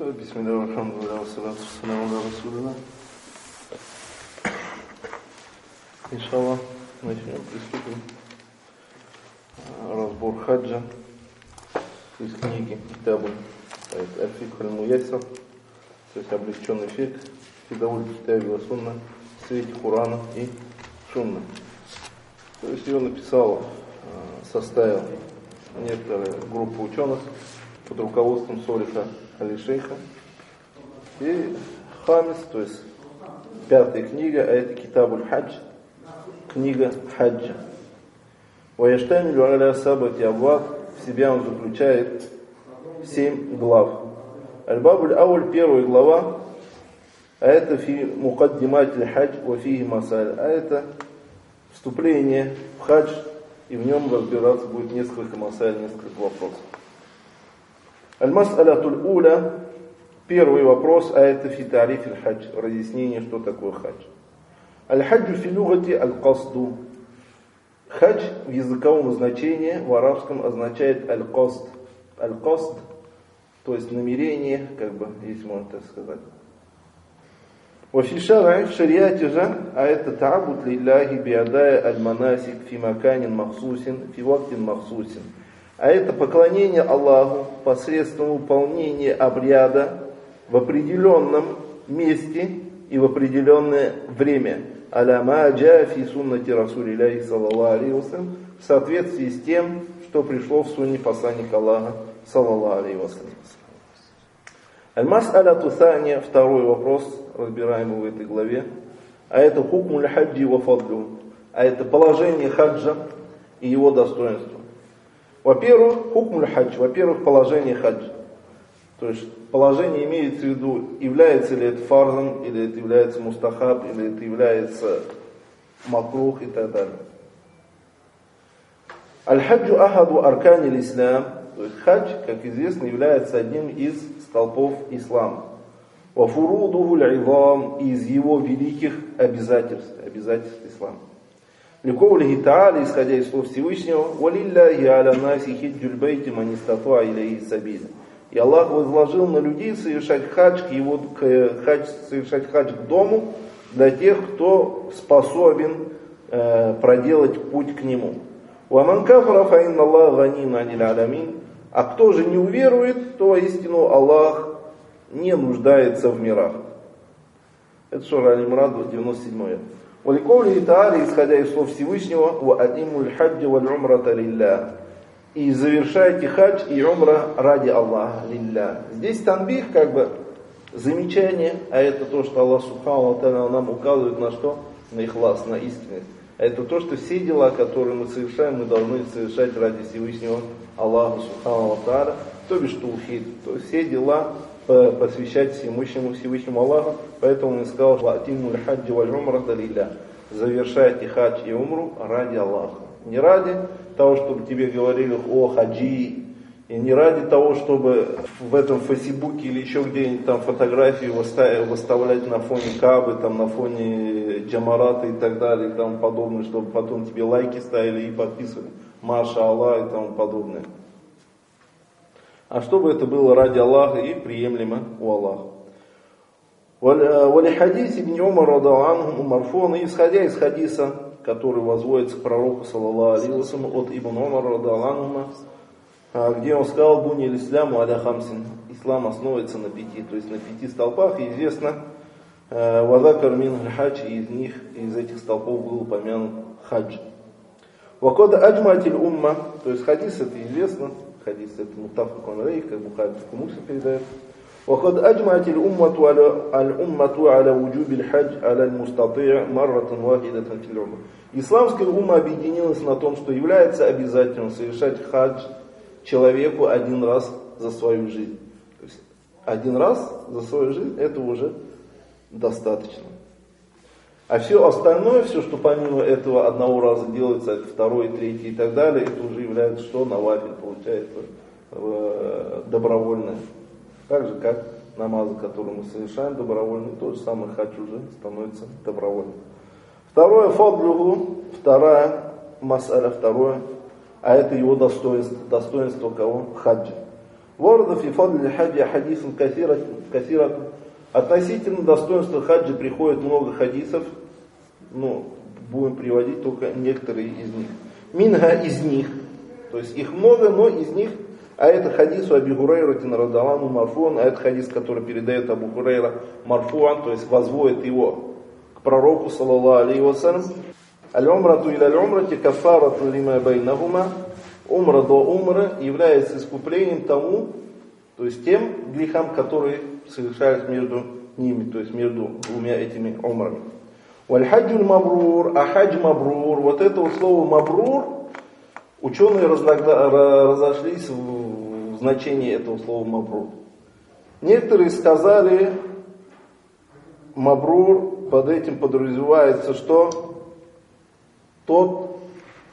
То, бисмилля, алхамдулилля, расулилля. Иншаллах, начнем, приступим. Разбор хаджа из книги Китабу Аль-Фикх Аль-Муясар, то есть облегченный фик, Фидавуль Китаби Сунна, свете Курана и Сунна. То есть его написал, составил некоторая группа ученых под руководством Солиха Али-Шейха. И Хамис, то есть пятая книга, а это Китабуль Хадж, книга Хаджа. Ваяштамилю аля сабати абваб, в себя он заключает семь глав. Аль-Бабуль Ауль, первая глава, а это фи мукаддиматель хадж ва фиhi масаль, а это вступление в хадж, и в нем разбираться будет несколько масаль, несколько вопросов. Аль-Мас'алятуль Уля, первый вопрос, а это фитариф хадж, разъяснение, что такое хадж. Аль-хаджу филюгати аль-касду. Хадж в языковом значении, в арабском означает аль-каст. Аль-каст, то есть намерение, как бы, если можно так сказать. Вафишара в шариате же, а это табут лилляхи биадая аль-манасик фи махсусин, фи вактин махсусин. А это поклонение Аллаху посредством выполнения обряда в определенном месте и в определенное время. Аляма фи суннати Расулилляхи саллаллаху алейхи в соответствии с тем, что пришло в сунне посланника Аллаха саллаллаху алейхи вассалям. Аль-Мас'аля Тусания, второй вопрос, разбираемый в этой главе, а это хукмуль хаджи ва фадлю, а это положение хаджа и его достоинство. Во-первых, хукмуль хадж, во-первых, положение хаджа. То есть положение имеется в виду, является ли это фарзом, или это является мустахаб, или это является макрух и так далее. Аль-хаджу ахаду аркани ислам, то есть хадж, как известно, является одним из столпов ислама. Вафурудуху л'идам из его великих обязательств, обязательств. Ликоулихи Та'аля, исходя из слов Всевышнего, «Валилляхи аля наси хиджуль бейти манистатуа илейхи сабиля». И Аллах возложил на людей совершать хадж, к его, к, хадж, совершать хадж к дому для тех, кто способен э, проделать путь к нему. «Ваман кафара фаинна Аллах ганин анил аламин». А кто же не уверует, то истину Аллах не нуждается в мирах. Это Шура Аль-Имрад, 97 Валиковли Таали, исходя из слов Всевышнего, «Ва атимуль хаджи валь умрата лилля». И завершайте хадж и умра ради Аллаха, лилля. Здесь танбих, как бы, замечание, а это то, что Аллах Субхану нам указывает на что? На ихлас, на истинность. А это то, что все дела, которые мы совершаем, мы должны совершать ради Всевышнего Аллаха Субхану то бишь Тухид. То все дела посвящать всемущему Всевышнему Аллаху. Поэтому он сказал, «Ватимуль хаджи валь умрата лилля». Завершайте хадж и умру ради Аллаха. Не ради того, чтобы тебе говорили о хаджи, и не ради того, чтобы в этом фейсбуке или еще где-нибудь там фотографии выставлять на фоне Кабы, там на фоне Джамарата и так далее и тому подобное, чтобы потом тебе лайки ставили и подписывали. Маша Аллах и тому подобное а чтобы это было ради Аллаха и приемлемо у Аллаха. Вали хадис ибн Умар анху марфон, и исходя из хадиса, который возводится к пророку, саллаллаху алейhi от ибн Умар анхума, где он сказал, буни исляму аля хамсин, ислам основывается на пяти, то есть на пяти столпах, и известно, вазакар мин хадж, из них, из этих столпов был упомянут хадж. Вакода аджматиль умма, то есть хадис это известно, хадис это мутафак алейх, как Бухари Муса передает. وقد أجمعت الأمة على الأمة على وجوب الحج على المستطيع مرة واحدة في العمر. Исламская умма объединилась на том, что является обязательным совершать хадж человеку один раз за свою жизнь. То есть один раз за свою жизнь это уже достаточно. А все остальное, все, что помимо этого одного раза делается, это второй, третий и так далее, это уже является что? Навафель получается э, добровольное. Так же, как намазы, которые мы совершаем добровольно, то же самое хадж уже становится добровольным. Второе фадлюгу, вторая масаля, второе, а это его достоинство, достоинство кого? Хаджа. Ворда фи фадли хаджи хадисом кассира. Относительно достоинства хаджи приходит много хадисов, ну, будем приводить только некоторые из них. Минга из них, то есть их много, но из них, а это хадис у Аби Хурейра Тинарадалану Марфуан, а это хадис, который передает Абу Хурейра Марфуан, то есть возводит его к пророку, саллаллаху алейхи вассалям. Аль-умрату иля аль-умрати кафарату лима байнахума умра до умры является искуплением тому, то есть тем грехам, которые совершались между ними, то есть между двумя этими умрами. Вальхаджу мабрур, а хадж мабрур, вот это вот слово мабрур, ученые разошлись в значении этого слова мабрур. Некоторые сказали, мабрур под этим подразумевается, что тот,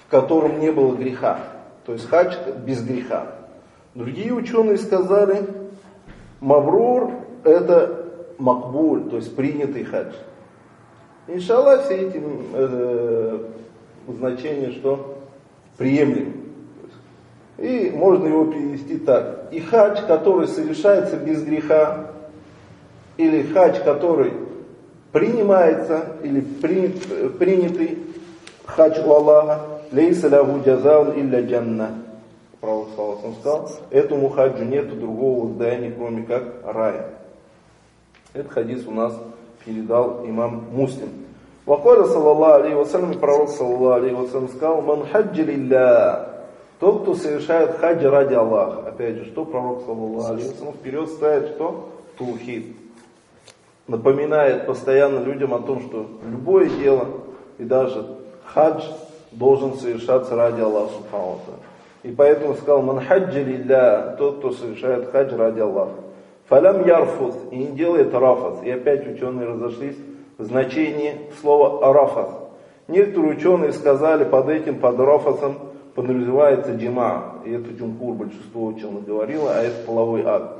в котором не было греха. То есть хадж без греха. Другие ученые сказали, маврур это макбуль, то есть принятый хадж. Иншаллах все эти э, значения, что приемлемы. И можно его перевести так. И хадж, который совершается без греха, или хадж, который принимается, или принят, принятый хадж у Аллаха, лейса лягу джазаун илля джанна. Пророк сказал, этому хаджу нету другого здания, кроме как рая. Этот хадис у нас передал имам Муслим. Вакаля саллаллаху алейхи вассалям, пророк саллаллаху алейхи вассалям сказал, ман хаджи лилля, тот, кто совершает хадж ради Аллаха. Опять же, что пророк саллаллаху алейхи вассалям вперед ставит, что? Тухид. Напоминает постоянно людям о том, что любое дело, и даже хадж, должен совершаться ради Аллаха Субхану И поэтому сказал, ман хаджи лилля, тот, кто совершает хадж ради Аллаха. Фалям ярфус, и не делает рафас. И опять ученые разошлись значении слова арафас. Некоторые ученые сказали, под этим, под рафасом, подразумевается джима. И это джумхур, большинство ученых говорило, а это половой акт.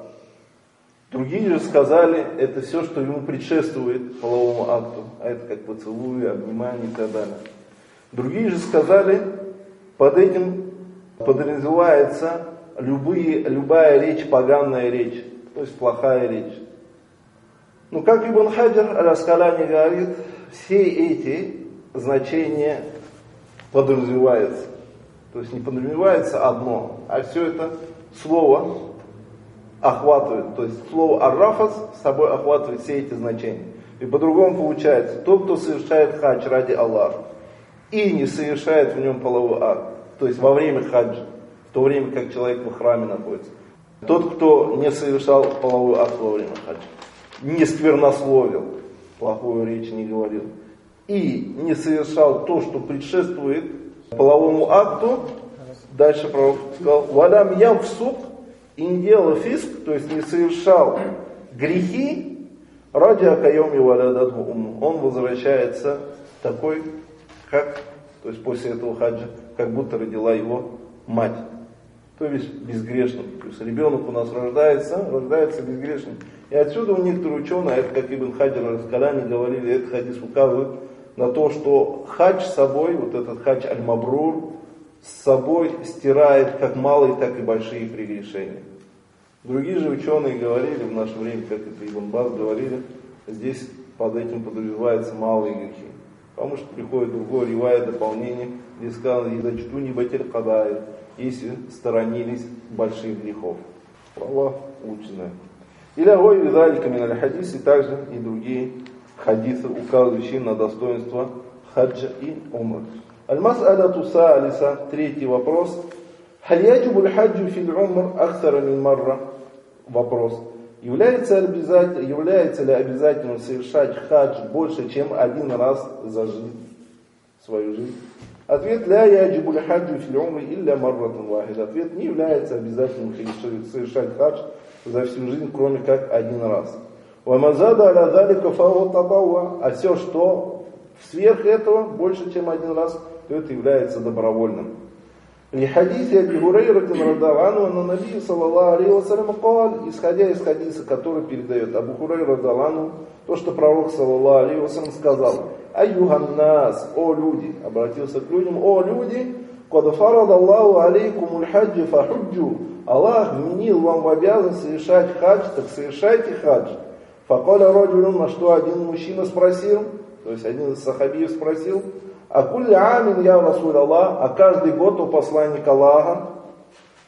Другие же сказали, это все, что ему предшествует половому акту. А это как поцелуи, обнимание и так далее. Другие же сказали, под этим подразумевается любые, любая речь, поганая речь, то есть плохая речь. Ну, как Ибн Хаджар Раскаляни говорит, все эти значения подразумеваются. То есть не подразумевается одно, а все это слово охватывает. То есть слово аррафас с собой охватывает все эти значения. И по-другому получается, тот, кто совершает хадж ради Аллаха, и не совершает в нем половой акт, то есть во время хаджа, в то время как человек в храме находится. Тот, кто не совершал половой акт во время хаджа, не сквернословил, плохую речь не говорил, и не совершал то, что предшествует половому акту, дальше пророк сказал, валям ям в суд, и не делал фиск, то есть не совершал грехи, ради акайоми валядадху уму. Он возвращается такой, как, то есть после этого хаджа, как будто родила его мать. То есть безгрешным. То есть ребенок у нас рождается, рождается безгрешным. И отсюда у некоторые ученые, а это как Ибн Хаджар Раскаляни говорили, этот хадис указывает на то, что хадж с собой, вот этот хадж аль-мабрур, с собой стирает как малые, так и большие прегрешения. Другие же ученые говорили в наше время, как это Ибн Баз говорили, здесь под этим подразумеваются малые грехи. Потому что приходит другое ривая дополнение, где сказано, и зачту не кадай, если сторонились больших грехов. Слова ученые. Или огой визалика миналь хадис, и также и другие хадисы, указывающие на достоинство хаджа и умры. Аль-мас'алату саалиса, третий вопрос. Халь яджибу хаджу фил умр ахсара мин марра? Вопрос. Является, обязатель, является ли обязательным совершать хадж больше, чем один раз за жизнь, свою жизнь? Ответ ля яджибу хаджу фил умри илля марратан вахид. Ответ не является обязательным совершать хадж за всю жизнь, кроме как один раз. Вамазада аля залика фау А все, что сверх этого, больше, чем один раз, то это является добровольным. И أبي هريرة رضي الله عنه أن النبي صلى الله исходя из хадиса, который передает Абу Хурейра رضي то, что пророк, саллаллаху алейхи сказал: "Аюхан нас, о люди!» Обратился к людям, «О люди! Кад фарад Аллаху алейкум хаджи фахуджу!» Аллах вменил вам в обязанность совершать хадж, так совершайте хадж. Факаля раджулюн, на что один мужчина спросил, то есть один из сахабиев спросил, а амин я Расуль Аллах, а каждый год у посланника Аллаха,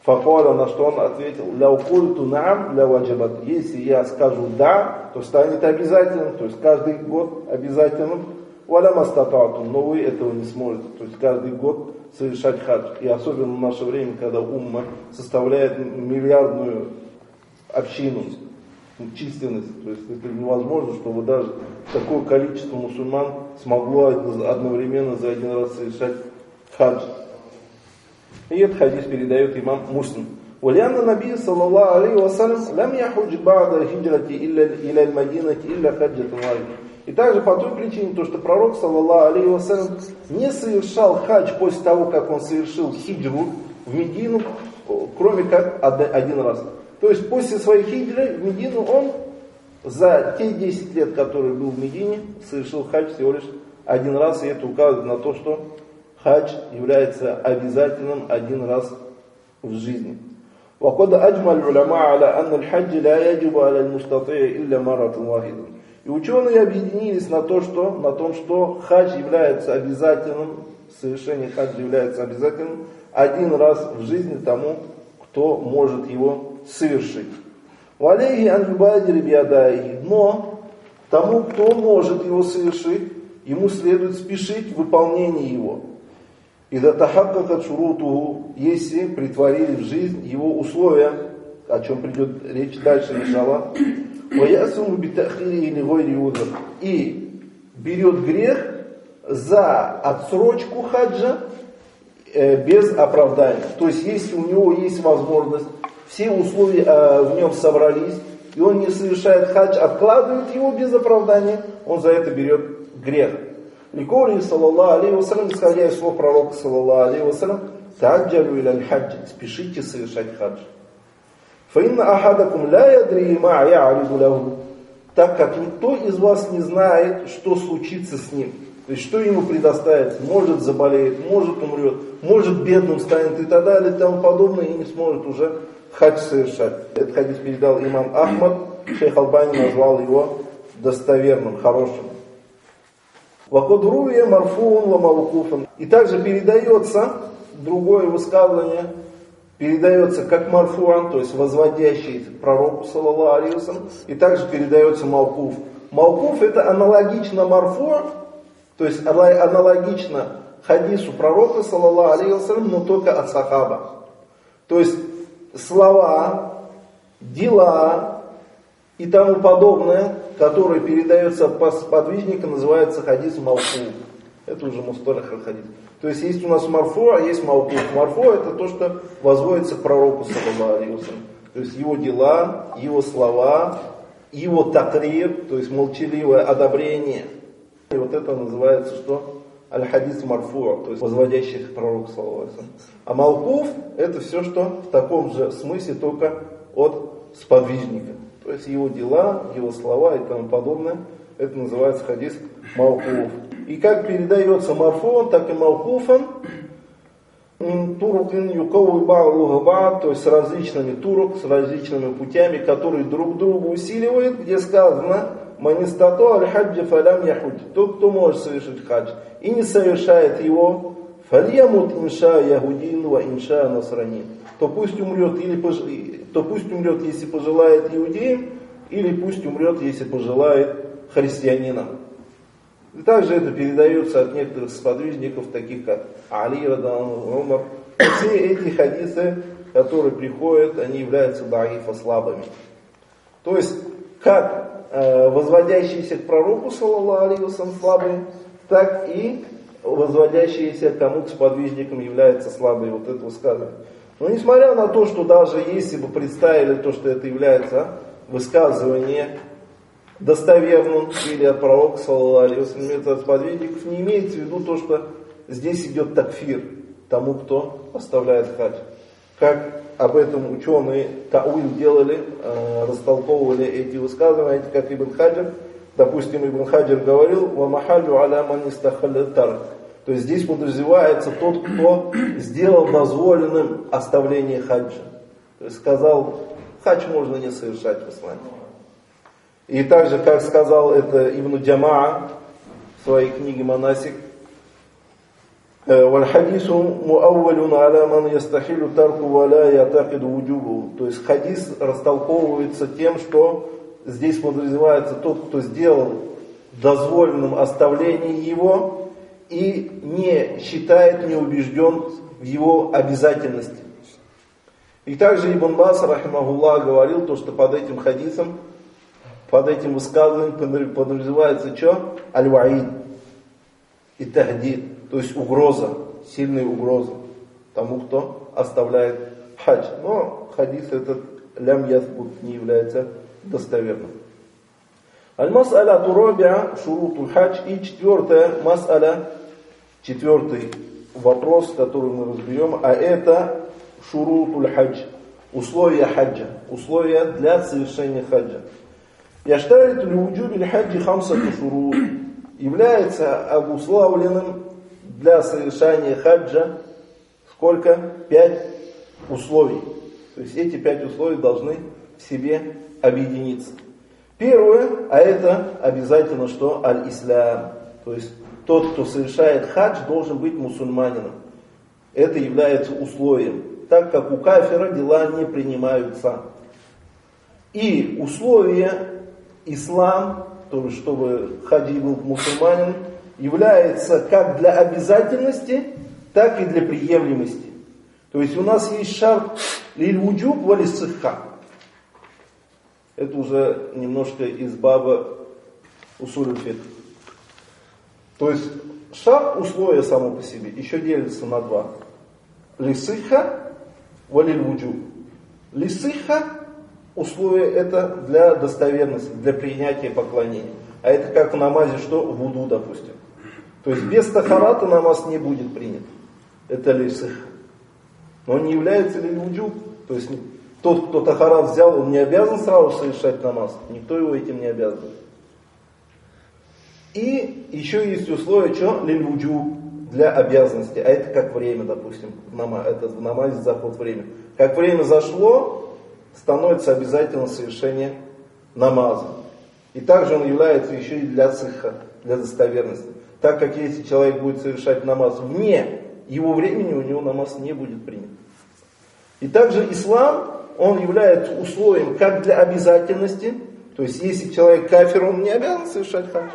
Факоля, на что он ответил, ля укульту нам, ля ваджабат. Если я скажу да, то станет обязательным, то есть каждый год обязательным. Валя мастататум, но вы этого не сможете. То есть каждый год совершать хадж. И особенно в наше время, когда умма составляет миллиардную общину, численность. То есть это невозможно, чтобы даже такое количество мусульман смогло одновременно за один раз совершать хадж. И этот хадис передает имам Муслим. ولأن النبي صلى الله عليه وسلم لم يحج بعد الهجرة إلا إلى المدينة إلا حجة واحدة. И также по той причине, то, что пророк, саллаллаху алейхи вассалям, не совершал хадж после того, как он совершил хиджру в Медину, кроме как один раз. То есть после своей хиджры в Медину он за те 10 лет, которые был в Медине, совершил хадж всего лишь один раз, и это указывает на то, что хадж является обязательным один раз в жизни. وقد أجمع العلماء على أن الحج لا يجب على المستطيع إلا مرة واحدة. И ученые объединились на, то, что, на том, что хадж является обязательным, совершение хаджа является обязательным один раз в жизни тому, кто может его совершить. Валейхи анюбадири биадаи. Но тому, кто может его совершить, ему следует спешить в выполнении его. И датахаккака шурутуху, если притворили в жизнь его условия, о чем придет речь дальше, иншаллах. Ваясуму битахири или гойри И берет грех за отсрочку хаджа э, без оправдания. То есть, если у него есть возможность, все условия э, в нем собрались, и он не совершает хадж, откладывает его без оправдания, он за это берет грех. Ликори, саллаллаху алейхи вассалям, исходя из слов пророка, саллаллаху алейхи вассалям, таджалю иля хадж, спешите совершать хадж. Фаинна ахадакум ля ядри ма лаху. Так как никто из вас не знает, что случится с ним. То есть, что ему предоставится. Может заболеет, может умрет, может бедным станет и так далее и тому подобное, и не сможет уже хадж совершать. Этот хадис передал имам Ахмад, шейх Албани назвал его достоверным, хорошим. Вакодруя марфун ламаукуфан. И также передается другое высказывание, передается как марфуан, то есть возводящий пророку, саллаллаху алейхи и также передается маукуф. Маукуф это аналогично марфуа, то есть аналогично хадису пророка, саллаллаху алейхи но только от сахаба. То есть слова, дела и тому подобное, которое передается по подвижнику, называется хадис маукуф. Это уже мусталих хадис. То есть есть у нас марфу, а есть маукуф. Марфу это то, что возводится к пророку, саллаллаху То есть его дела, его слова, его такрир, то есть молчаливое одобрение. И вот это называется что? Аль-хадис марфу, то есть возводящий к пророку, саллаллаху А маукуф это все, что в таком же смысле, только от сподвижника. То есть его дела, его слова и тому подобное. Это называется хадис маукуф. И как передается марфон, так и маукуфан, турукин юковый то есть с различными турук, с различными путями, которые друг друга усиливают, где сказано, манистато аль-хаджи фалям яхудь, тот, кто может совершить хадж, и не совершает его, фальямут инша ягудин ва инша насранин, то пусть умрет, или, то пусть умрет, если пожелает иудеям, или пусть умрет, если пожелает христианинам. И также это передается от некоторых сподвижников, таких как Али, Радан, Умар. Все эти хадисы, которые приходят, они являются даифа слабыми. То есть, как возводящиеся к пророку, саллаллаху слабые, так и возводящиеся к кому к сподвижникам являются слабые. Вот это высказывание. Но несмотря на то, что даже если бы представили то, что это является высказывание достоверным или от пророка, саллаху от сподвижников, не имеется в виду то, что здесь идет такфир тому, кто оставляет хадж. Как об этом ученые Тауил делали, э, растолковывали эти высказывания, как Ибн Хаджар, допустим, Ибн Хаджар говорил, «Вамахалю аля ман То есть здесь подразумевается тот, кто сделал дозволенным оставление хаджа. То есть сказал, хадж можно не совершать в исламе. И также, как сказал это Ибн Джамаа в своей книге «Монасик», Э, вальхадису муаввалюн аля ман ястахилю тарку валя ятакиду уджубу. То есть хадис растолковывается тем, что здесь подразумевается тот, кто сделал дозволенным оставление его и не считает, не убежден в его обязательности. И также Ибн Бас, рахимахуллах, говорил то, что под этим хадисом, под этим высказыванием подразумевается что? Аль-Ваид и Тахдид то есть угроза, сильная угроза тому, кто оставляет хадж. Но хадис этот лям ясбут не является достоверным. Аль-Мас'аля Турабиа, Шурутуль Хадж. И четвертая мас'аля, четвертый вопрос, который мы разберем, а это Шурутуль Хадж. Условия хаджа. Условия для совершения хаджа. Яштарит львуджубиль хаджи хамсату шурут. Является обусловленным для совершения хаджа сколько? Пять условий. То есть эти пять условий должны в себе объединиться. Первое, а это обязательно что? Аль-Ислам. То есть тот, кто совершает хадж, должен быть мусульманином. Это является условием, так как у кафира дела не принимаются. И условие ислам, то есть чтобы хаджи был мусульманин, является как для обязательности, так и для приемлемости. То есть у нас есть شرط للوجوب ول это уже немножко из باب а أصول الفقه. То есть шаг условия само по себе еще делится на два. للصحة وللوجوب. للصحة условие это для достоверности, для принятия поклонения. А это как в намазе что? Вуду, допустим. То есть без тахарата намаз не будет принят. Это лисыха. Но он не является ли вуджу. То есть тот, кто тахарат взял, он не обязан сразу совершать намаз. Никто его этим не обязан. И еще есть условие, что лилюджу для обязанности. А это как время, допустим, в намазе, это в намазе заход время. Как время зашло, становится обязательно совершение намаза. И также он является еще и для цеха, для достоверности. Так как если человек будет совершать намаз вне его времени, у него намаз не будет принят. И также ислам он является условием как для обязательности, то есть если человек кафир, он не обязан совершать хадж.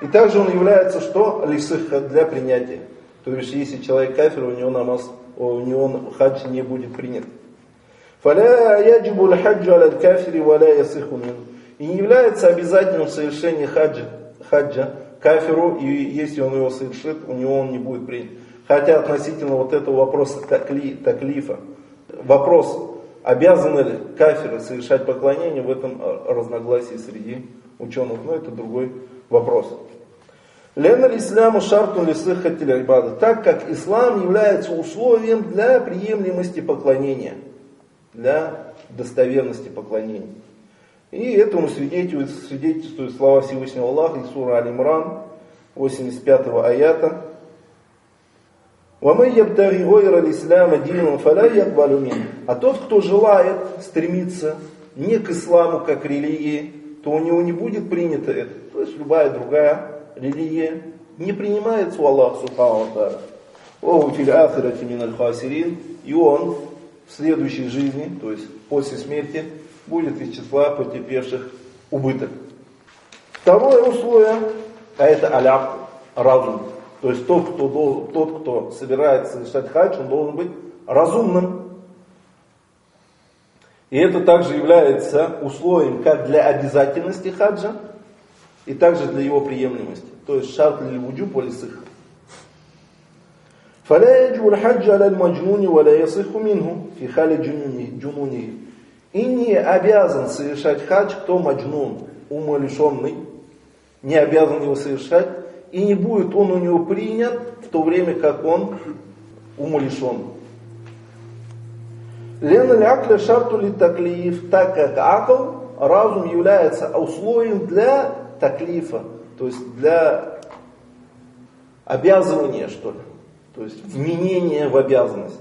И также он является что? Лисыха для принятия. То есть если человек кафир, у него намаз, у него хадж не будет принят. فلا يجب الحج على الكافر ولا يصح منه. И не является обязательным совершение хаджа, хаджа кафиру, и если он его совершит, у него он не будет принят. Хотя относительно вот этого вопроса такли, таклифа, вопрос, Обязаны ли кафиры совершать поклонение, в этом э, разногласии среди ученых, но это другой вопрос. Лена исламу шартун лисыхатиль айбада, так как ислам является условием для приемлемости поклонения, для достоверности поклонения. И этому свидетельствует свидетельствует слова Всевышнего Аллаха из сура Аль-Имран, 85-го аята. «Вамай ябдаги гойра лисляма дином фаля якбалюмин». А тот, кто желает стремиться не к исламу как религии, то у него не будет принято это. То есть любая другая религия не принимается у Аллаха Субхану Тара. И он в следующей жизни, то есть после смерти, будет из числа потерпевших убыток. Второе условие, а это аляп, разум. То есть тот, кто, тот, кто собирается совершать хадж, он должен быть разумным. И это также является условием как для обязательности хаджа, и также для его приемлемости. То есть шарт ли вуджуб валисых. فلا يجب الحج على المجنون ولا يصح منه في حال جنونه. и не обязан совершать хадж, кто маджнун, умалишенный, не обязан его совершать, и не будет он у него принят в то время, как он умалишен. Лена лякля шарту ли таклиф, так как акл, разум является условием для таклифа, то есть для обязывания, что ли, то есть вменения в обязанность.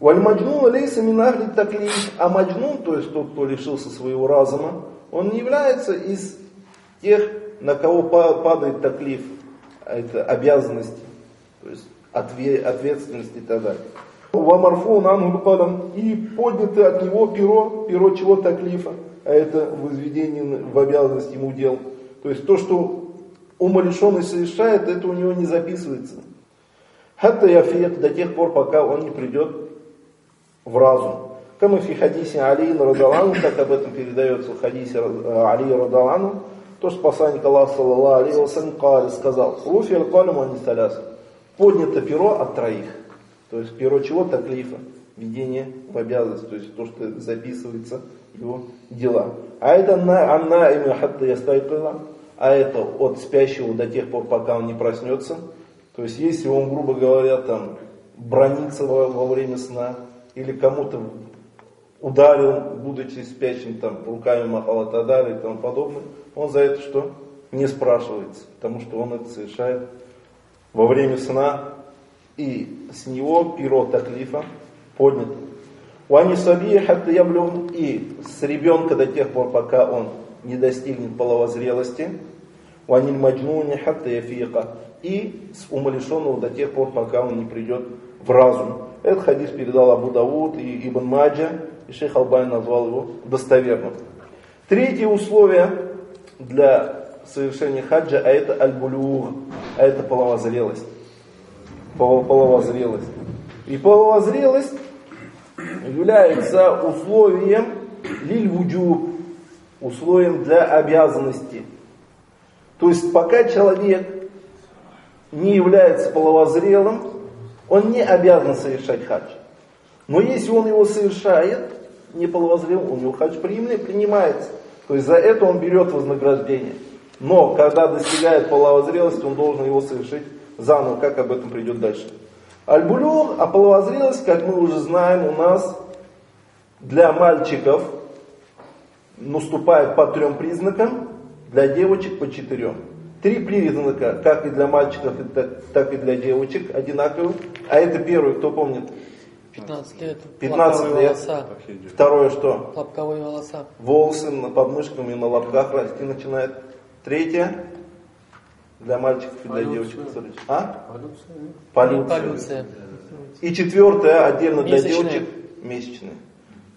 Валь-маджнун лейса минахли таклиф. А маджнун, то есть тот, кто лишился своего разума, он не является из тех, на кого падает таклиф, а это обязанности, то есть ответственность и так далее. Вамарфун ангул и поднято от него перо, перо чего таклифа, а это возведение в обязанность ему дел. То есть то, что умалишенный совершает, это у него не записывается. Хатта яфият до тех пор, пока он не придет в разум. Мы в хадисе Али Радалану, как об этом передается в хадисе э, Али Радалану, то, что посланник Аллаха, саллаллаху алейхи вассалям, сказал, «Руфи аль-калиму ани Поднято перо от троих. То есть перо чего? Таклифа. Введение в обязанность, то есть то, что записывается его дела. А это на анна имя хатта ястайкала, а это от спящего до тех пор, пока он не проснется. То есть если он, грубо говоря, там бронится во, во время сна, или кому-то ударил, будучи спящим, там, руками махал и так далее и тому подобное, он за это что? Не спрашивается, потому что он это совершает во время сна, и с него перо таклифа поднято. Уани сабия хатта яблюн, и с ребенка до тех пор, пока он не достигнет половозрелости, уаниль маджнуни хатта яфиqa, и с умалишенного до тех пор, пока он не придет в разум. Этот хадис передал Абу Дауд и Ибн Маджа, и шейх Албайн назвал его достоверным. Третье условие для совершения хаджа, а это аль-булюг, а это половозрелость. Половозрелость. И половозрелость является условием лиль-вуджуб, условием для обязанности. То есть пока человек не является половозрелым, он не обязан совершать хадж. Но если он его совершает, не половозрел, у него хадж принимается. То есть за это он берет вознаграждение. Но когда достигает половозрелости, он должен его совершить заново, как об этом придет дальше. Аль-Булюр, а половозрелость, как мы уже знаем, у нас для мальчиков наступает по трем признакам, для девочек по четырем. Три признака, как и для мальчиков, так и для девочек, одинаковые. А это первый, кто помнит? 15 лет. 15 лет. Волоса. Второе что? Лобковые волоса. Волосы на подмышками, на лобках расти начинает. Третье. Для мальчиков и для Полюция. девочек. А? Полюция. Полюция. И четвертое, отдельно для Месячные. девочек, месячные.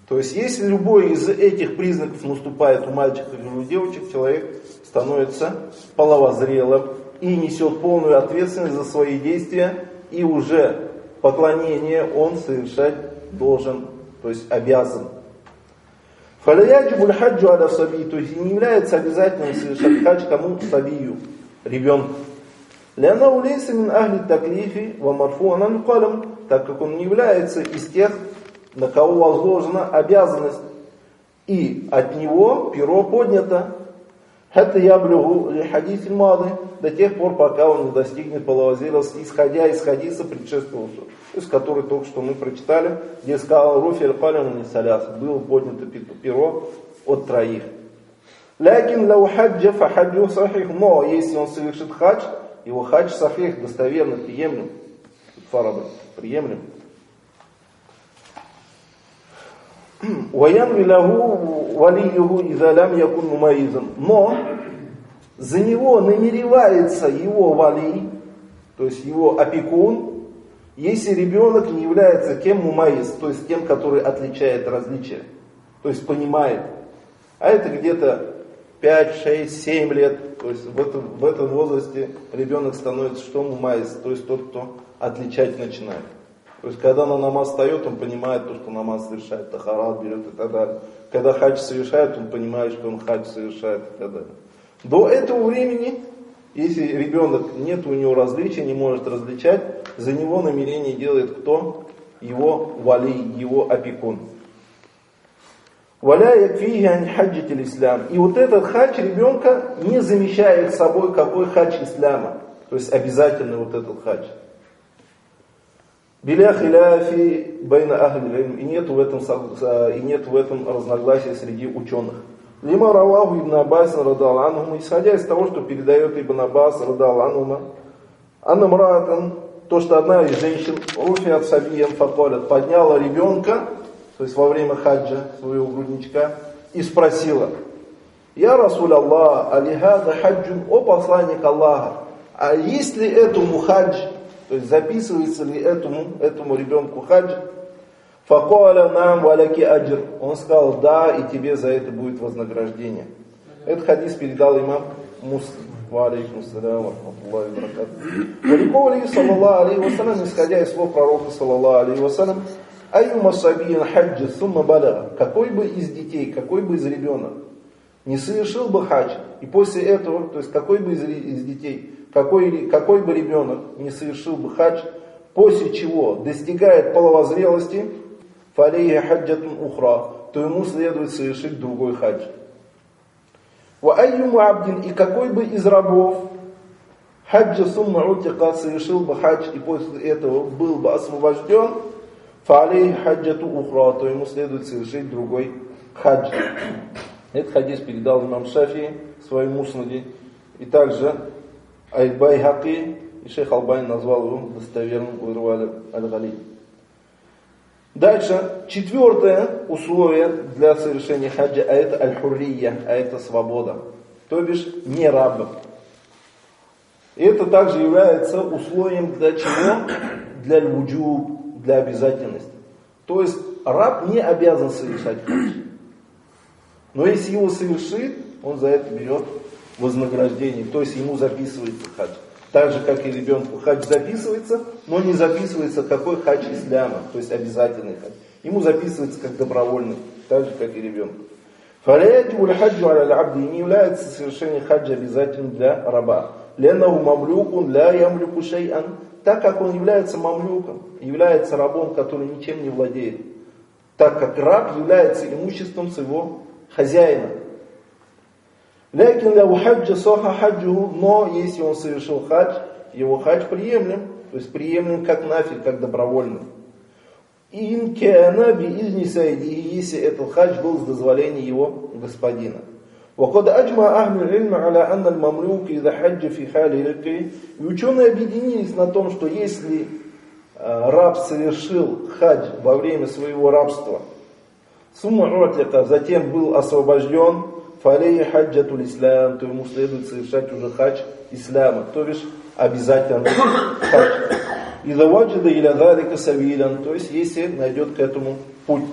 То есть, если любой из этих признаков наступает у мальчиков или у девочек, человек становится половозрелым и несет полную ответственность за свои действия, и уже поклонение он совершать должен, то есть обязан. Фаляяджибуль хаджу аля саби, то есть не является обязательным совершать хадж кому сабию, ребенку. Ляна улейса мин ахли таклифи ва марфуан калам, так как он не является из тех, на кого возложена обязанность, и от него перо поднято. Это я блюгу хадис мады до тех пор, пока он не достигнет половозрелости, исходя из хадиса предшествовавшего, есть который только что мы прочитали, где сказал Руфи аль не саляс, было поднято перо от троих. Лякин лау хаджа фахаджу сахих, но если он совершит хадж, его хадж сахих, достоверно, приемлем, фараба, приемлем. Ваян вилягу валиюгу изалям якун мумаизан. Но за него намеревается его вали, то есть его опекун, если ребенок не является кем мумаиз, то есть тем, который отличает различия, то есть понимает. А это где-то 5, 6, 7 лет, то есть в этом, в этом возрасте ребенок становится что мумаиз, то есть тот, кто отличать начинает. То есть, когда на намаз встает, он понимает то, что намаз совершает, тахарат берет и так далее. Когда хадж совершает, он понимает, что он хадж совершает и так далее. До этого времени, если ребенок нет у него различия, не может различать, за него намерение делает кто? Его вали, его опекун. Валя якфиhi хаджитель ислам. И вот этот хадж ребенка не замещает собой какой хадж ислама. То есть обязательно вот этот хадж. Биля хиляфи байна ахли и нет в этом и нет в этом разногласия среди ученых. Лима раваху ибн Аббас радал исходя из того, что передает ибн Аббас радал анхума, анна мраатан то, что одна из женщин, руфиат сабием факолят, подняла ребенка, то есть во время хаджа своего грудничка, и спросила, «Я Расуль Аллах, алихада хаджун, о посланник Аллаха, а есть ли этому хадж, то есть записывается ли этому, этому ребенку хадж?» Факуаля нам валяки аджир. Он сказал, да, и тебе за это будет вознаграждение. Этот хадис передал имам Муслим. Валейкум салям, рахматуллахи саллаллаху алейхи вассалям, исходя из слов пророка, саллаллаху алейхи Айюма сабиин хаджи сумма. Какой бы из детей, какой бы из ребенок не совершил бы хадж, и после этого, то есть какой бы из, из детей, какой, какой бы ребенок не совершил бы хадж, после чего достигает половозрелости, фалейхи хаджатун ухра, то ему следует совершить другой хадж. Ва айюму абдин, и какой бы из рабов, хаджа сумма утика совершил бы хадж, и после этого был бы освобожден, فعليه حجة أخرى, то ему следует совершить другой хадж. Этот хадис передал имам Шафи в своем муснаде, и также аль-Байхаки, и шейх Албани назвал его достоверным в إرواء الغليل. Дальше, четвертое условие для совершения хаджа, а это аль-хуррия, а это свобода. То бишь не раб. И это также является условием для чего? Для львуджуб, для обязательности. То есть раб не обязан совершать хадж. Но если его совершит, он за это берет вознаграждение, то есть ему записывается хадж. Так же, как и ребенку хадж записывается, но не записывается какой хадж исляма, то есть обязательный хадж. Ему записывается как добровольный, так же, как и ребенку. Не является совершение хаджа обязательным для раба. Ленаху мамлюкун ля ямлюку шейан, так как он является мамлюком, является рабом, который ничем не владеет. Так как раб является имуществом своего хозяина. Лякин ля хаджа соха хаджу, но если он совершил хадж, его хадж приемлем, то есть приемлем как нафиг, как добровольный. Ин кеана би изни сайди, если этот хадж был с дозволения его господина. وقد أجمع أهل العلم على أن المملوك إذا حج في حال رقه И ученые объединились на том, что если раб совершил хадж во время своего рабства, сумма затем был освобожден, фалей хаджатул ислам, то ему следует совершать уже хадж ислама, то бишь обязательно хадж. И заваджида или далика савилян, то есть если найдет к этому путь.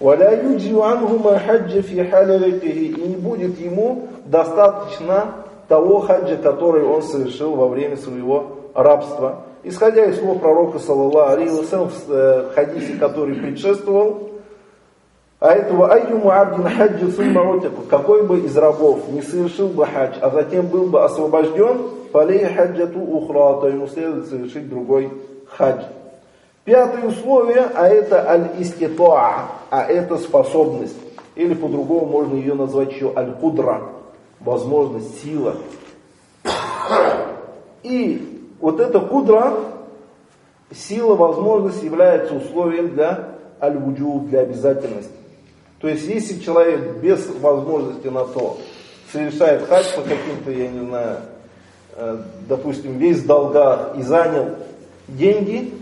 Валя юджи ангума хаджа фи халярикихи, и не будет ему достаточно того хаджа, который он совершил во время своего рабства. Исходя из слов пророка, саллаллаху алейхи в хадисе, который предшествовал, а этого айюму абдин хаджи сумма какой бы из рабов не совершил бы хадж, а затем был бы освобожден, фалей хаджату ухра, то ему следует совершить другой хадж. Пятое условие, а это аль-иституа, а это способность. Или по-другому можно ее назвать еще аль-кудра, возможность, сила. И вот эта кудра, сила, возможность является условием для аль-вуджу, для обязательности. То есть, если человек без возможности на то совершает хадж по каким-то, я не знаю, э, допустим, весь в долгах и занял деньги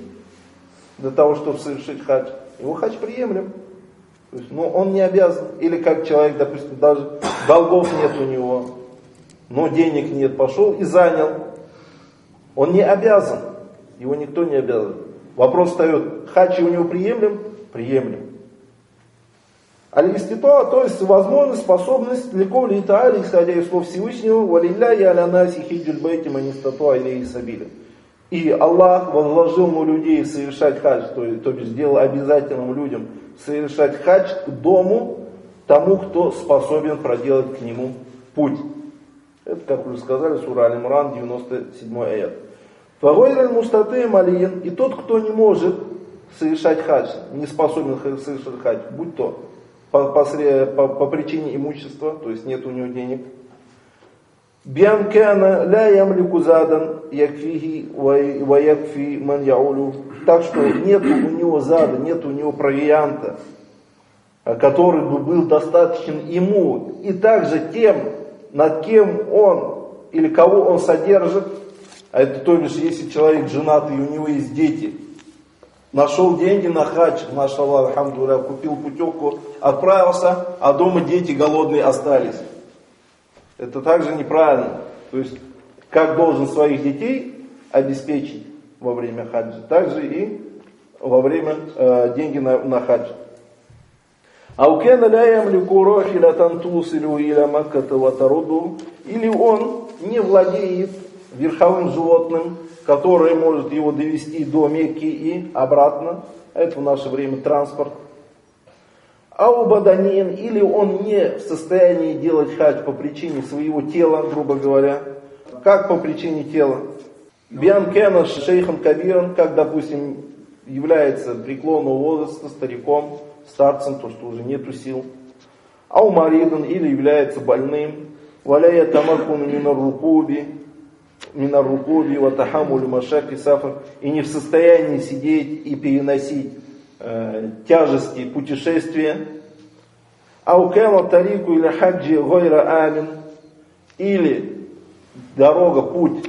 для того, чтобы совершить хадж, его хадж приемлем. То есть, но он не обязан. Или как человек, допустим, даже долгов нет у него, но денег нет, пошел и занял. Он не обязан. Его никто не обязан. Вопрос встает, хадж у него приемлем? Приемлем. Аль-Иституа, то есть возможность, способность легко летали, исходя из слов Всевышнего, валилля я алянаси хиджуль бейти манистатуа или сабиля. И Аллах возложил на людей совершать хадж, то, то бишь сделал обязательным людям совершать хадж к дому тому, кто способен проделать к нему путь. Это, как уже сказали, сура Аль-Имран, 97 аят. Фагойр мустаты малиин, и тот, кто не может совершать хадж, не способен совершать хадж, будь то по, по, по, по причине имущества, то есть нет у него денег. Бианкана ля ямлику задан якфихи ва ман яулю. Так что нет у него зада, нет у него провианта, который бы был достаточен ему и также тем, над кем он или кого он содержит, А это то бишь, если человек женат и у него есть дети, нашел деньги на хадж, машаллах, алхамдуля, купил путевку, отправился, а дома дети голодные остались. Это также неправильно. То есть, как должен своих детей обеспечить во время хаджа, также и во время э, деньги на, на хадж. Ямлику рохилятан тусилю иля макката ватаруду. Или он не владеет верховым животным, которое может его довести до Мекки и обратно. Это в наше время транспорт. Аубаданин, или он не в состоянии делать хадж по причине своего тела, грубо говоря. Как по причине тела? Бианкена шейхом кабиром, как, допустим, является преклонного возраста стариком, старцем, то, что уже нету сил. Аумаридан, или является больным. Валяя тамакуну минар минар рукуби, ватахамулю машак и сафар. И не в состоянии сидеть и переносить э, тяжести путешествия. Аукема тарику или хаджи гойра амин. Или дорога, путь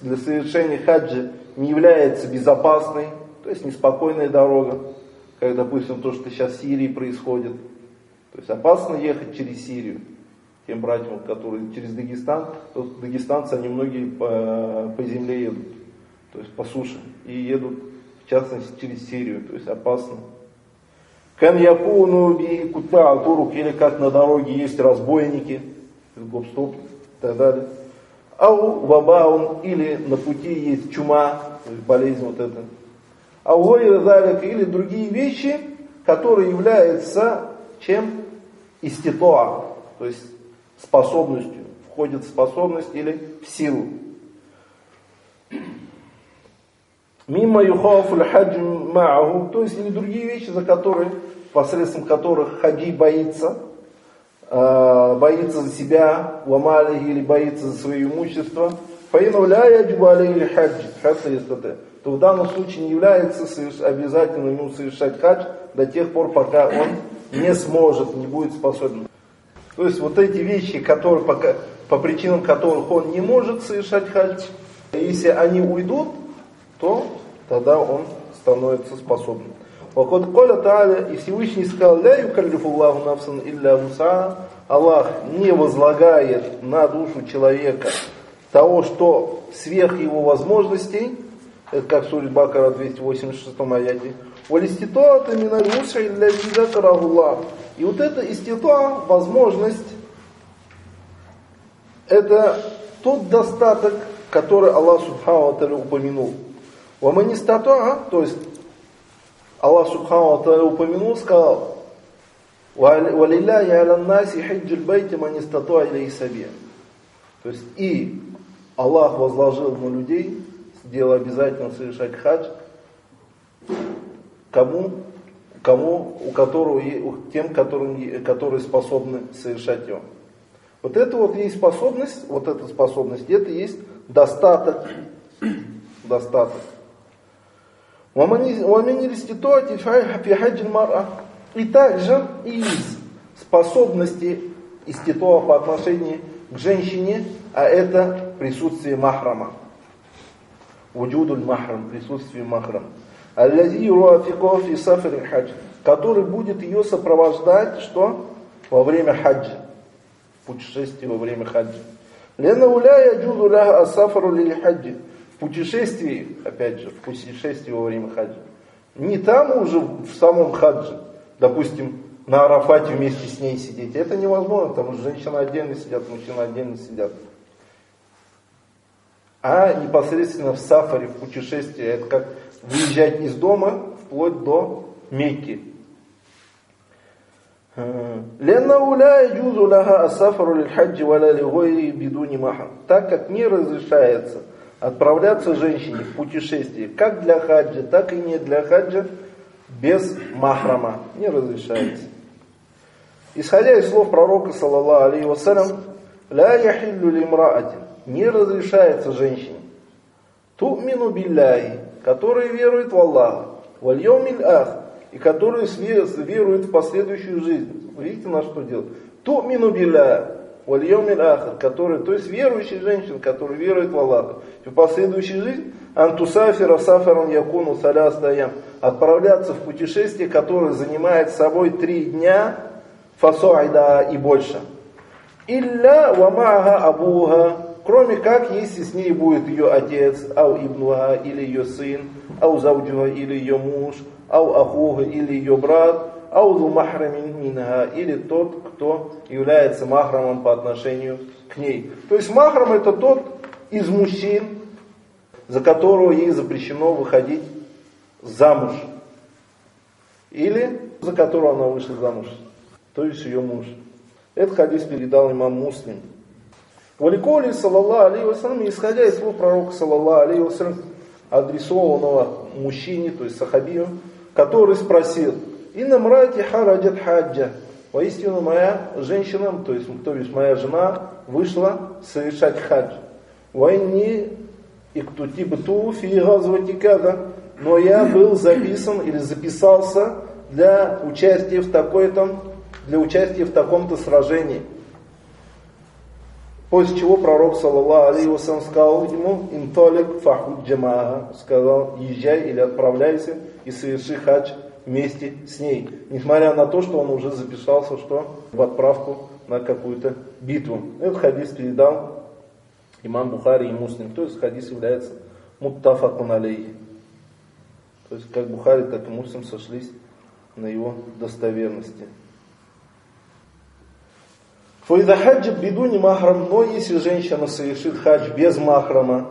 для совершения хаджи не является безопасной, то есть неспокойная дорога, как, допустим, то, что сейчас в Сирии происходит. То есть опасно ехать через Сирию тем братьям, которые через Дагестан, то дагестанцы, они многие по, по земле едут, то есть по суше, и едут, в частности, через Сирию, то есть опасно. Кан якуну би кутба турук, или как на дороге есть разбойники, гоп-стоп и так далее. Ау вабаун, или на пути есть чума, то есть болезнь вот эта. Ау или другие вещи, которые являются чем? Иститоа, то есть способностью, входит в способность или в силу. Мимо юхауфуль хаджи мааху, то есть или другие вещи, за которые, посредством которых хаджи боится, э, боится за себя, ломали или боится за свое имущество, то в данном случае не является обязательным ему совершать хадж до тех пор, пока он не сможет, не будет способен. То есть вот эти вещи, которые, по, по причинам которых он не может совершать хадж, если они уйдут, то тогда он становится способным. Вот Коля Та'аля, и Всевышний сказал, «Ля юкаллифуллаху нафсан илля муса». Аллах не возлагает на душу человека того, что сверх его возможностей, это как Сурит Бакара 286 аяте, «Валиституата миналь муса илля зидакарахуллах». И вот эта иституа, возможность, это тот достаток, который Аллах Субхану Аталя упомянул. Ваманистатуа, то есть Аллах Субхану Аталя упомянул, сказал, «Валилляхи аля наси хиджил байти манистатуа или сабия». То есть и Аллах возложил на людей, сделал обязательно совершать хадж, кому кому, у которого, тем, которым, которые способны совершать его. Вот это вот есть способность, вот эта способность, это есть достаток. Достаток. И также из способности иституа по отношению к женщине, а это присутствие махрама. Вуджудуль махрам, присутствие махрама. Аллази юрафиков и сафар хадж, который будет ее сопровождать, что? Во время хаджа. Путешествие во время хаджа. Лена уляя джуду ля асафару лили хаджи. В путешествии, опять же, в путешествии во время хаджа. Не там уже в самом хадже, допустим, на Арафате вместе с ней сидеть. Это невозможно, потому что женщины отдельно сидят, мужчины отдельно сидят А непосредственно в сафаре, в путешествии, это как выезжать из дома вплоть до Мекки. لأنه لا يجوز لها السفر للحج ولا لغيره بدون محرم. Так как не разрешается отправляться женщине в путешествие как для хаджа, так и не для хаджа без махрама. Не разрешается. Исходя из слов пророка, саллаллаху алейхи вассалям, لا يحل لامرأة не разрешается женщине. Ту'мину билляхи которые веруют в Аллаха, вальйомиль ах, и которые веруют в последующую жизнь. Видите, на что делать? Ту мину билля, вальйомил ахр, которые, то есть верующие женщины, которые веруют в Аллаха, в последующей жизни, антусафира сафаран якуну салястаям, отправляться в путешествие, которое занимает собой три дня, фасуайда и больше. Илля вамага абуга, кроме как, если с ней будет ее отец, ау ибнуга, или ее сын, ау зауджуга, или ее муж, ау ахуга, или ее брат, аузу махрамин минха, или тот, кто является махрамом по отношению к ней. То есть махрам это тот из мужчин, за которого ей запрещено выходить замуж. Или за которого она вышла замуж. То есть ее муж. Этот хадис передал имам Муслим. Валиколи, саллаллаху алейhi вассалам, исходя из слов пророка, саллаллаху алейhi вассалам, адресованного мужчине, то есть сахабию, который спросил, и на мрате хараджат хаджа. Воистину моя женщина, то есть, то есть моя жена, вышла совершать хадж. Войни иктутибту фи газватикада. Но я был записан или записался для участия в такой-то, для участия в таком-то сражении. После чего пророк, саллаллаху алейхи вассалам, сказал ему, интолик фахуд джамаа, сказал, езжай или отправляйся и соверши хадж вместе с ней. Несмотря на то, что он уже записался что? в отправку на какую-то битву. Этот хадис передал имам Бухари и Муслим. То есть хадис является муттафакун алейхи. То есть как Бухари, так и Муслим сошлись на его достоверности. Фаида хаджи бедуни махрам, но если женщина совершит хадж без махрама,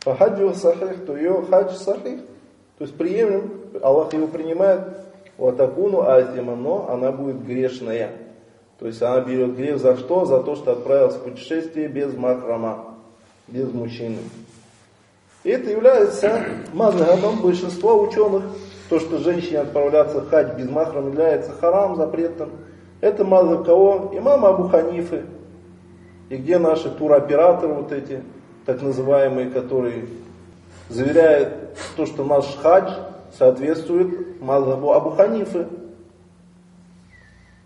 фахаджу сахих, то ее хадж сахих. То есть приемлем, Аллах его принимает, ватакуну азима, но она будет грешная. То есть она берет грех за что? За то, что отправилась в путешествие без махрама, без мужчины. И это является мазхабом большинства ученых. То, что женщине отправляться в хадж без махрама является харам, запретом. Это мазхаб кого? Имама Абу Ханифы. И где наши туроператоры вот эти, так называемые, которые заверяют то, что наш хадж соответствует мазхабу Абу Ханифы.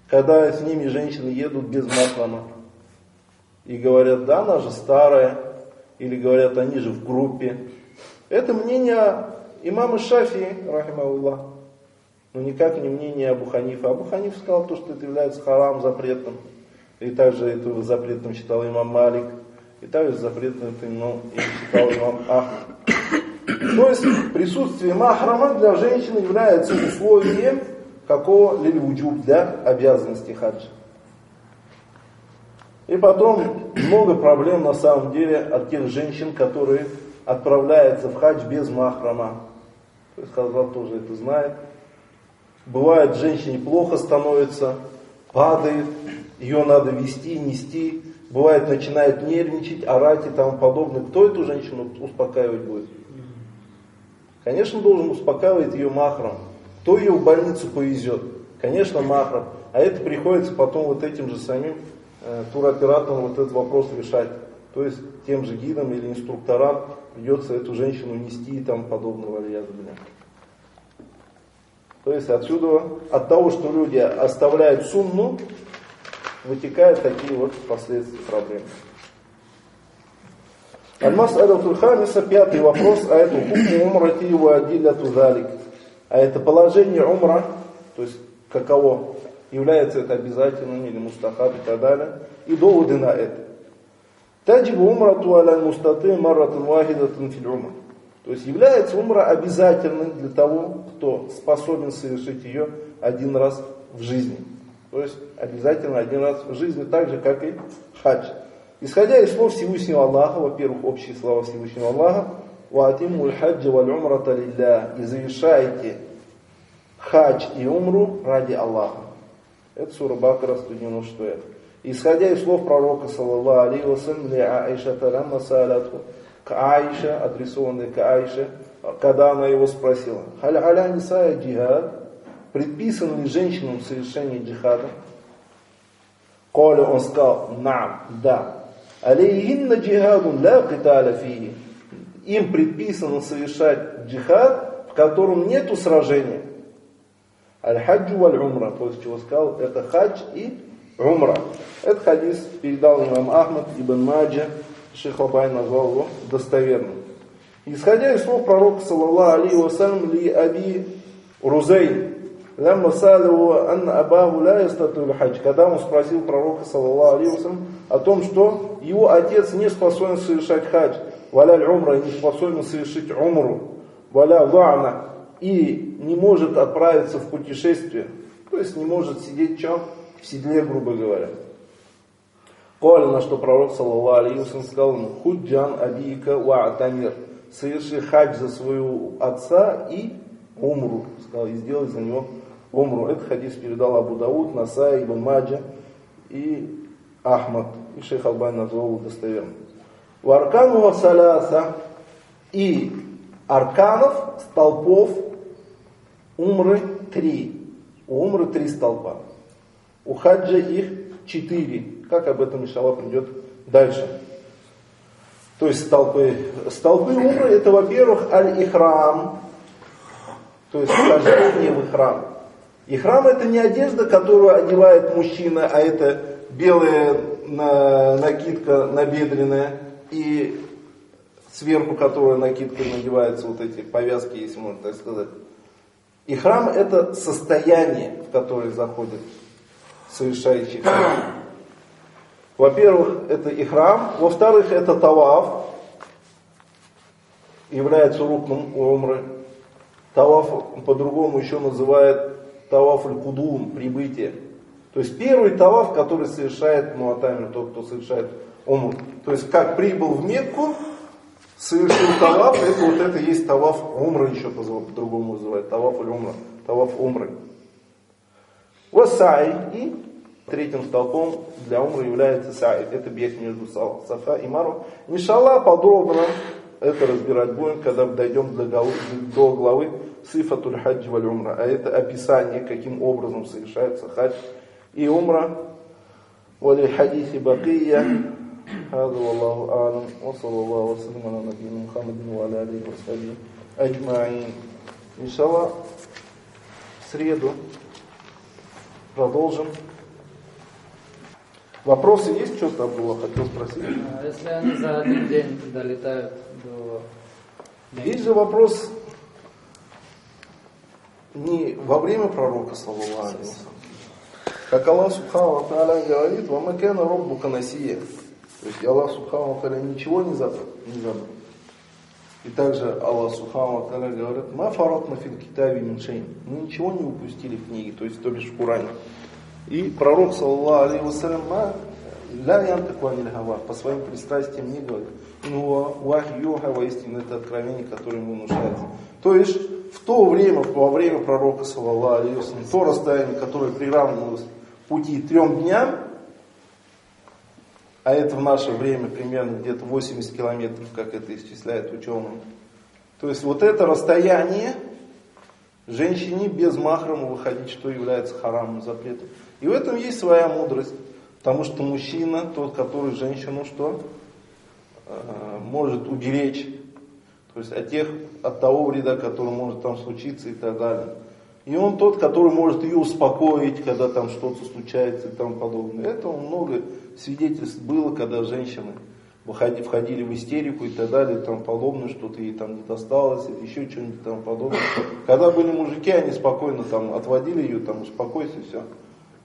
Когда с ними женщины едут без махрама. И говорят, да, она же старая. Или говорят, они же в группе. Это мнение имама Шафии, рахимауллах. Но никак не мнение Абу Ханифа. Абу Ханиф сказал то, что это является харам, запретом. И также это запретным считал имам Малик. И также запретным это считал имам Ахмад. То есть присутствие махрама для женщины является условием какого лиль для обязанности хаджа. И потом много проблем на самом деле от тех женщин, которые отправляются в хадж без махрама. То есть Хазрат тоже это знает. Бывает, женщине плохо становится, падает, ее надо вести, нести. Бывает, начинает нервничать, орать и тому подобное. Кто эту женщину успокаивать будет? Конечно, должен успокаивать ее махрам. Кто ее в больницу повезет? Конечно, махрам. А это приходится потом вот этим же самим э, туроператорам вот этот вопрос решать. То есть тем же гидам или инструкторам придется эту женщину нести и тому подобного. То есть отсюда, от того, что люди оставляют сунну, вытекают такие вот последствия проблемы. Альмас Адатуль Хамиса, пятый вопрос, а это хукму умрати ва адилляту залик. А это положение умра, то есть каково, является это обязательным или мустахаб и так далее, и доводы на это. Таджибу умрату аля мустаты марратан вахидатан фил умр. То есть является умра обязательным для того, кто способен совершить ее один раз в жизни. То есть обязательно один раз в жизни, так же как и хадж. Исходя из слов Всевышнего Аллаха, во-первых, общие слова Всевышнего Аллаха, «Ваатиму хаджа валь умрата лилля» и завершайте хадж и умру ради Аллаха. Это сура Бакара 196. Исходя из слов пророка, саллаллаху алейхи вассалям, ли к Аише, адресованной к Аише, когда она его спросила, «Халь аля нисая джихад?» Предписан ли женщинам совершение джихада? Коля он сказал, «Нам, да». Алейхинна джихадун ля киталя фии. Им предписано совершать джихад, в котором нету сражения. Аль-хаджу валь-умра, после чего сказал, это хадж и умра. Этот хадис передал имам Ахмад ибн Маджа, Шейх Лабай назвал его достоверным. Исходя из слов пророка, саллаллаху алейхи вассалям, ли аби Рузей, Лямма саливу анна абаху ля ястатуль хадж. Когда он спросил пророка, саллаллаху алейхи вассалям, о том, что его отец не способен совершать хадж, валяль умра, не способен совершить умру, валя вана, и не может отправиться в путешествие, то есть не может сидеть чем? В седле, грубо говоря. Коля, на что пророк, саллаллаху алейхи сказал ему, худжан абика ва атамир, соверши хадж за своего отца и умру, сказал, и сделай за него умру. Этот хадис передал Абу Дауд, Насай, Ибн Маджа и Ахмад. И шейх Албайн назвал его достоверным. Варкану саляса и арканов, столпов умры три. У умры три столпа. У хаджа их четыре. Как об этом Ишала придет дальше. То есть столпы, столпы умры это, во-первых, аль-ихрам, то есть вхождение в храм. И храм это не одежда, которую одевает мужчина, а это белая накидка набедренная и сверху которой накидкой надеваются вот эти повязки, если можно так сказать. И храм это состояние, в которое заходит совершающий храм. Во-первых, это и храм, во-вторых, это таваф, является рукном умры. Таваф по-другому еще называют таваф аль-кудум, прибытие. То есть первый таваф, который совершает муатамир, тот, кто совершает умр. То есть как прибыл в Мекку, совершил таваф, это вот это есть таваф умра, еще по-другому называют, таваф аль-умра, таваф умры. Васай и третьим столпом для умра является сай. Это бег между Сафа и Мару. Иншаллах подробно это разбирать будем, когда дойдем до главы, до главы Сифатуль хадж валь умра. А это описание, каким образом совершается хадж и умра. Вали хадиси бакия. هذا والله أعلم وصلى الله وسلم على نبينا محمد وعلى آله وصحبه أجمعين إن شاء الله в среду продолжим. Вопросы есть? Что-то было, хотел спросить. А если они за один день долетают до... Есть же вопрос не во время пророка, саллаллаху Как Аллах Субхану Тааля говорит, «Вамакена роббука насия». То есть Аллах Субхану Тааля ничего не забыл. Не забыл. И также Аллах Субхану Тааля говорит, «Ма фаратна фил китаби миншейн». Мы ничего не упустили в книге, то есть то бишь в Коране. И пророк, саллаллаху алейхи вассалям, ля янтаку аниль гава, по своим пристрастиям не говорит. Ну, вахь йога, воистину, это откровение, которое ему внушается. То есть, в то время, во время пророка, саллаллаху алейхи вассалям, то расстояние, которое приравнивалось пути трем дням, а это в наше время примерно где-то 80 километров, как это исчисляют ученые. То есть вот это расстояние женщине без махрама выходить, что является харамом, запретом. И в этом есть своя мудрость. Потому что мужчина, тот, который женщину что? Э, может уберечь. То есть от, тех, от того вреда, который может там случиться и так далее. И он тот, который может ее успокоить, когда там что-то случается и тому подобное. Этого много свидетельств было, когда женщины входили в истерику и так далее, и тому подобное, что-то ей там не досталось, или еще что-нибудь тому подобное. Когда были мужики, они спокойно там отводили ее, там успокойся, все.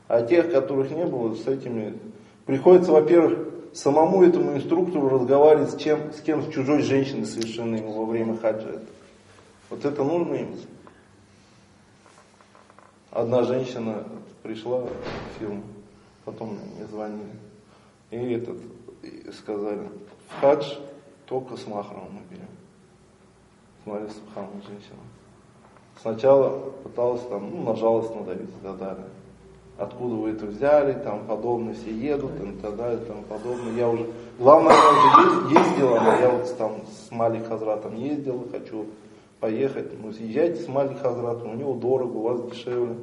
А тех, которых не было, с этими приходится, во-первых, самому этому инструктору разговаривать с, чем, с кем, с чужой женщиной совершенно во время хаджа. Вот это нужно им. Одна женщина пришла в фирму, потом мне звонили. И этот, и сказали, в хадж только с махром мы берем. Смотри, субхану женщина. Сначала пыталась там, ну, на жалость надавить и далее откуда вы это взяли, там подобное, все едут, и так далее, там подобное. Я уже, главное, я уже ездила, но я вот там с Малик Хазратом ездил, хочу поехать, ну съезжайте с Малик Хазратом, у него дорого, у вас дешевле,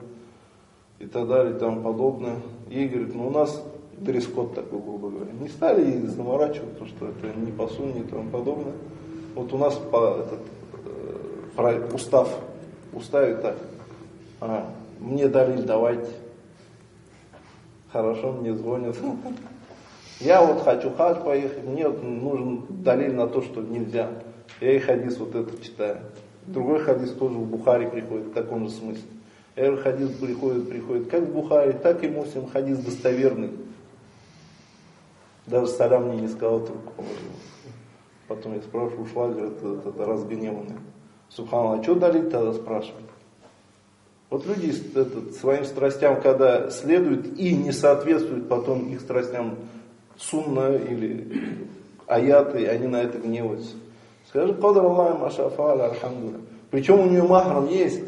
и так далее, и тому подобное. И говорит, ну у нас дресс-код такой, грубо говоря. Не стали заморачивать, то, что это не по сунне и тому подобное. Вот у нас по, этот, э, устав, уставе так, а, мне дали давайте Хорошо, мне звонят. Я вот хочу хадж поехать, мне нужен далиль на то, что нельзя. Я и хадис вот это читаю. Другой хадис тоже в Бухаре приходит в таком же смысле. Говорю, хадис приходит, приходит. Как в Бухаре, так и муслим хадис достоверный. Даже салям мне не сказал, трубку положил. Потом я спрашиваю, ушла, говорит, это, это разгневанная. Субханаллах, а что далить тогда спрашивать? Вот люди этот, своим страстям, когда следуют и не соответствуют потом их страстям сунна или аяты, они на это гневаются. Скажи, кадар Аллах, машафаля, альхамдуля. Причем у нее махрам есть.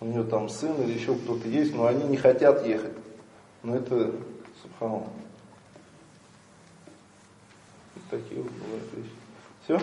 У нее там сын или еще кто-то есть, но они не хотят ехать. Но это, субханаллах. Такие вот бывают вещи. Все?